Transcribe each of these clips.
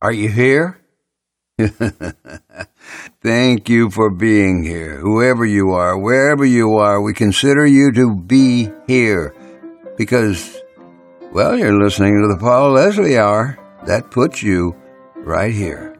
Are you here? Thank you for being here. Whoever you are, wherever you are, we consider you to be here because, well, you're listening to the Paul Leslie Hour. That puts you right here.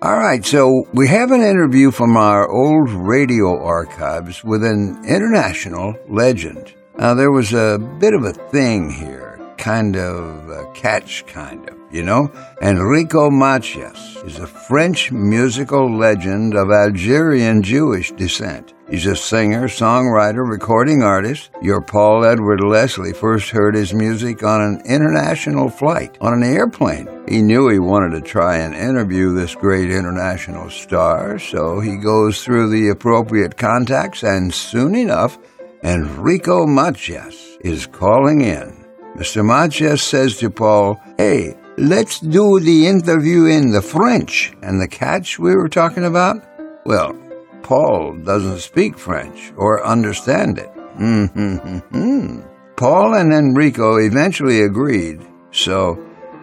All right, so we have an interview from our old radio archives with an international legend. Now, there was a bit of a thing here, kind of a catch, kind of, you know? Enrico Macias is a French musical legend of Algerian Jewish descent. He's a singer, songwriter, recording artist. Your Paul Edward Leslie first heard his music on an international flight on an airplane. He knew he wanted to try and interview this great international star, so he goes through the appropriate contacts, and soon enough, Enrico Macias is calling in. Mr. Macias says to Paul, Hey, let's do the interview in the French. And the catch we were talking about? Well, Paul doesn't speak French or understand it. Mm-hmm. Paul and Enrico eventually agreed, so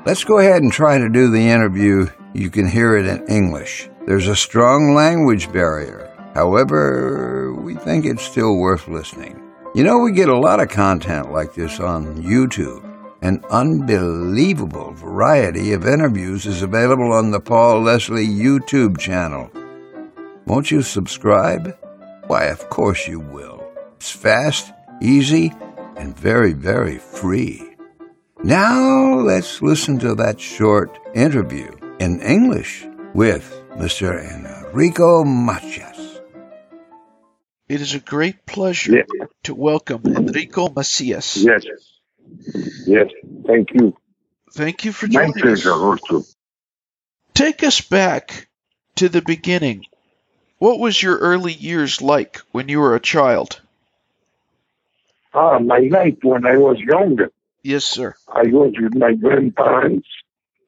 let's go ahead and try to do the interview. You can hear it in English. There's a strong language barrier. However, we think it's still worth listening. You know, we get a lot of content like this on YouTube. An unbelievable variety of interviews is available on the Paul Leslie YouTube channel. Won't you subscribe? Why, of course you will. It's fast, easy, and very, very free. Now let's listen to that short interview in English with Mr. Enrico Macias. It is a great pleasure Yeah. to welcome Enrico Macias. Yes. Yes. Thank you. Thank you for joining My pleasure us. also. Take us back to the beginning. What was your early years like when you were a child? Ah, my life when I was younger. Yes, sir. I was with my grandparents.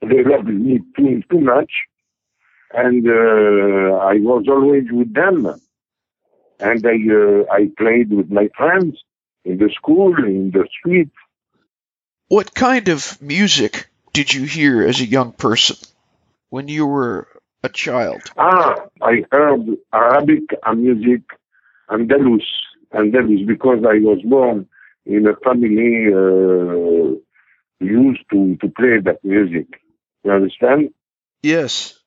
They loved me too, too much. And uh, I was always with them. And I, uh, I played with my friends in the school, in the street. What kind of music did you hear as a young person when you were a child? Ah, I heard Arabic and music, Andalus, Andalus, because I was born in a family uh, used to, to play that music. You understand? Yes.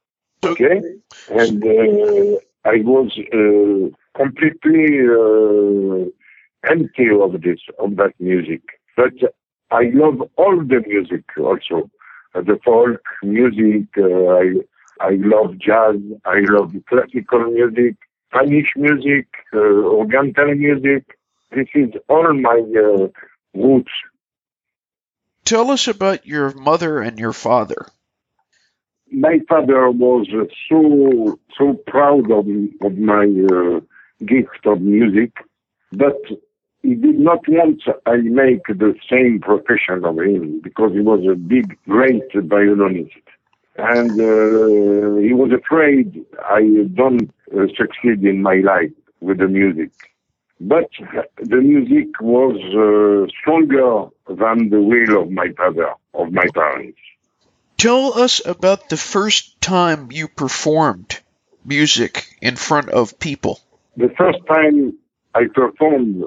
Okay? And uh, I was uh, completely uh, empty of this, of that music. But I love all the music also. Uh, the folk music, uh, I, I love jazz, I love classical music, Spanish music, uh, Oriental music. This is all my uh, roots. tell us about your mother and your father. my father was so so proud of of my uh, gift of music, but he did not want I make the same profession of him because he was a big, great violinist, and uh, he was afraid I don't uh, succeed in my life with the music. But the music was uh, stronger than the will of my father, of my parents. Tell us about the first time you performed music in front of people. The first time I performed,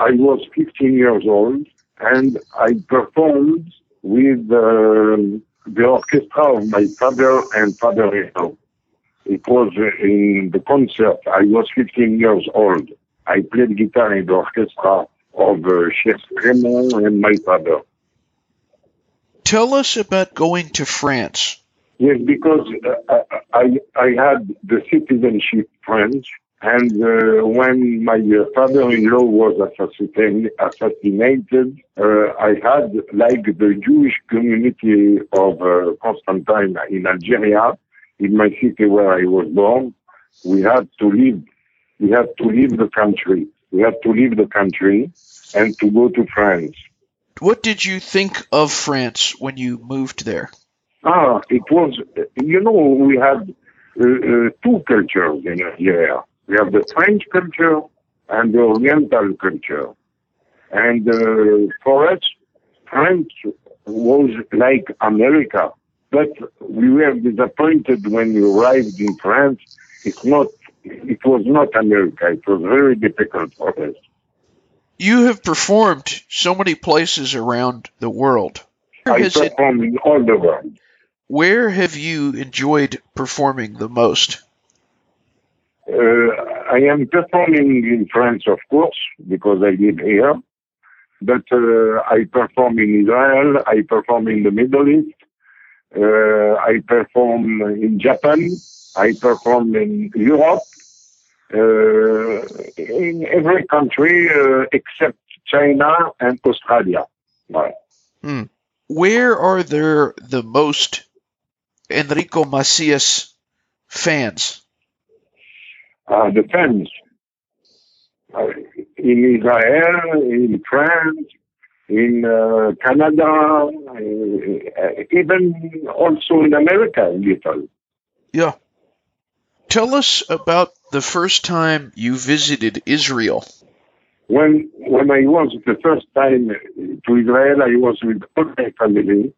I was 15 years old, and I performed with um the orchestra of my father and father-in-law. It was uh, in the concert. I was 15 years old. I played guitar in the orchestra of uh, Cheikh Raymond and my father. Tell us about going to France. Yes, because uh, I I had the citizenship French, and uh, when my uh, father-in-law was assassinated, assassinated uh, I had like the Jewish community of uh, Constantine in Algeria, in my city where I was born. We had to leave. We had to leave the country. We had to leave the country and to go to France. What did you think of France when you moved there? Ah, it was, you know, we had uh, uh, two cultures in Algeria. We have the French culture and the Oriental culture. And uh, for us, France was like America. but we were disappointed when we arrived in France. It's not, it was not America. It was very difficult for us. You have performed so many places around the world. Where, I has it, performed in all the world. where have you enjoyed performing the most? Uh, I am performing in France, of course, because I live here. But uh, I perform in Israel. I perform in the Middle East. Uh, I perform in Japan. I perform in Europe. Uh, in every country uh, except China and Australia. Right. Where are there the most Enrico Macias fans? Uh, the fans uh, in Israel, in France, in uh, Canada, uh, even also in America a little. Yeah. Tell us about the first time you visited Israel. When when I was the first time to Israel, I was with all my family,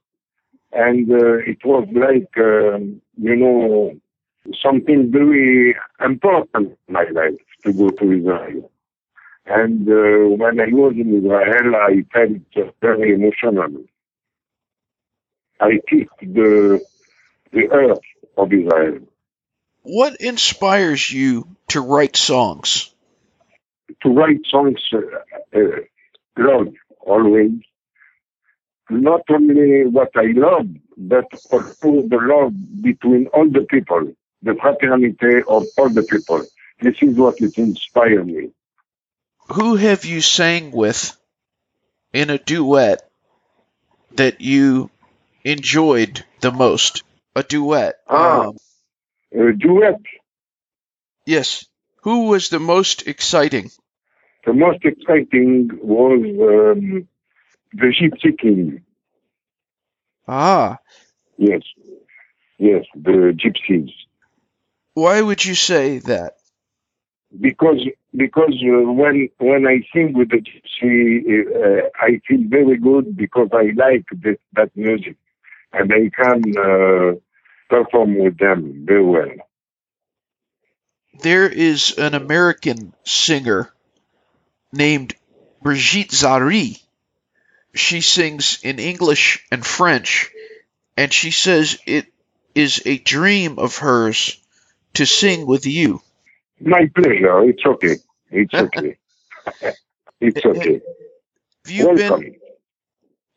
and uh, it was like um, you know something very important in my life to go to Israel. And uh, when I was in Israel, I felt very emotional. I kissed the the earth of Israel. What inspires you to write songs? to write songs, uh, uh, love always. Not only what I love, but also the love between all the people, the fraternity of all the people. This is what it inspired me. Who have you sang with in a duet that you enjoyed the most? A duet. Ah. Um, Uh, duet, yes. Who was the most exciting? the most exciting was um, the Gypsy King. Ah. Yes, yes, the Gypsies. Why would you say that? because because uh, when when I sing with the gypsy, uh, I feel very good because I like this, that music, and I can uh, perform with them very well. There is an American singer named Brigitte Zarie. She sings in English and French, and she says it is a dream of hers to sing with you. My pleasure. It's okay. It's okay. it's okay. Have you welcome. been?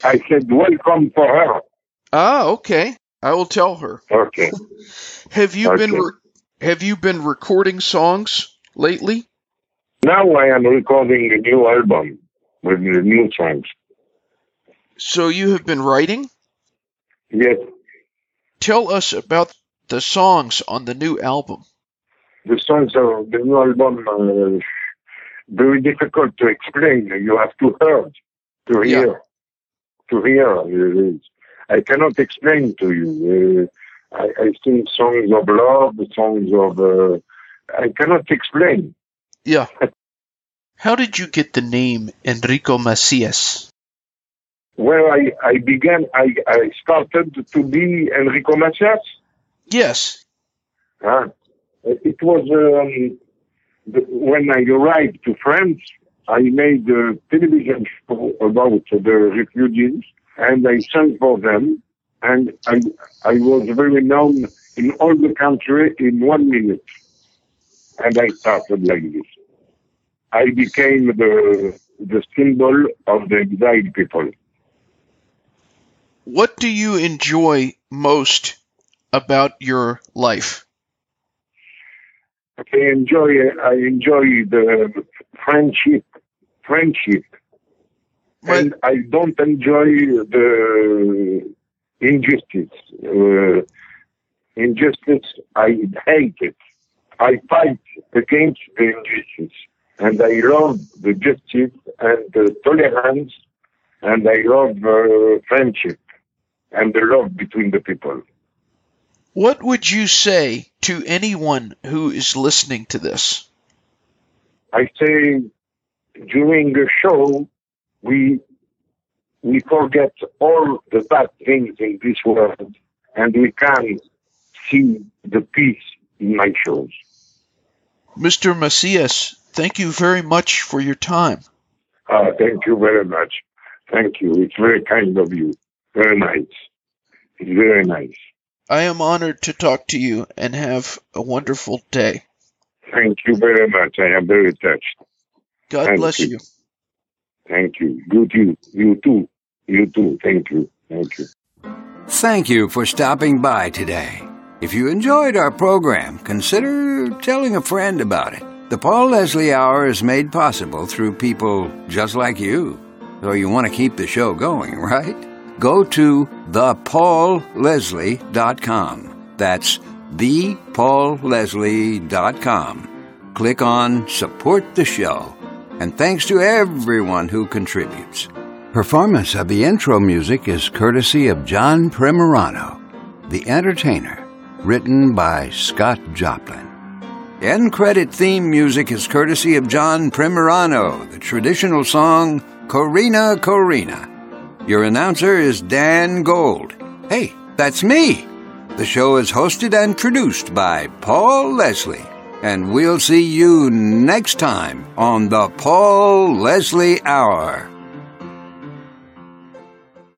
I said welcome for her. Ah, okay. I will tell her. Okay. Have you been? Re- have you been recording songs lately? Now I am recording a new album with the new songs. So you have been writing. Yes, Tell us about the songs on the new album. the songs of the new album uh, very difficult to explain. You have to hear, to Yeah. hear, to hear. Uh, I cannot explain to you. Uh, I, I sing songs of love, songs of. Uh, I cannot explain. Yeah. How did you get the name Enrico Macias? Well, I, I began, I, I started to be Enrico Macias. Yes. Huh? It was um, the, when I arrived to France, I made a television show about the refugees, and I sang for them, and I, I was very known in all the country in one minute. And I started like this. I became the the symbol of the exiled people. What do you enjoy most about your life? I enjoy I enjoy the friendship, friendship, and I don't enjoy the injustice. Uh, injustice, I hate it. I fight against the injustice, and I love the justice and the tolerance, and I love uh, friendship and the love between the people. What would you say to anyone who is listening to this? I say during the show, we we forget all the bad things in this world and we can see the peace in my shows. Mr. Macias, thank you very much for your time. Uh, thank you very much. Thank you. It's very kind of you. Very nice. It's very nice. I am honored to talk to you and have a wonderful day. Thank you very much. I am very touched. God Thank bless you. you. Thank you. You too. You too. You too. Thank you. Thank you. Thank you for stopping by today. If you enjoyed our program, consider telling a friend about it. The Paul Leslie Hour is made possible through people just like you. So you want to keep the show going, right? Go to thepaulleslie.com. That's thepaulleslie.com. Click on Support the Show. And thanks to everyone who contributes. Performance of the intro music is courtesy of John Primorano, The Entertainer, written by Scott Joplin. End credit theme music is courtesy of John Primorano, the traditional song Corina Corina. Your announcer is Dan Gold. Hey, that's me. The show is hosted and produced by Paul Leslie. And we'll see you next time on the Paul Leslie Hour.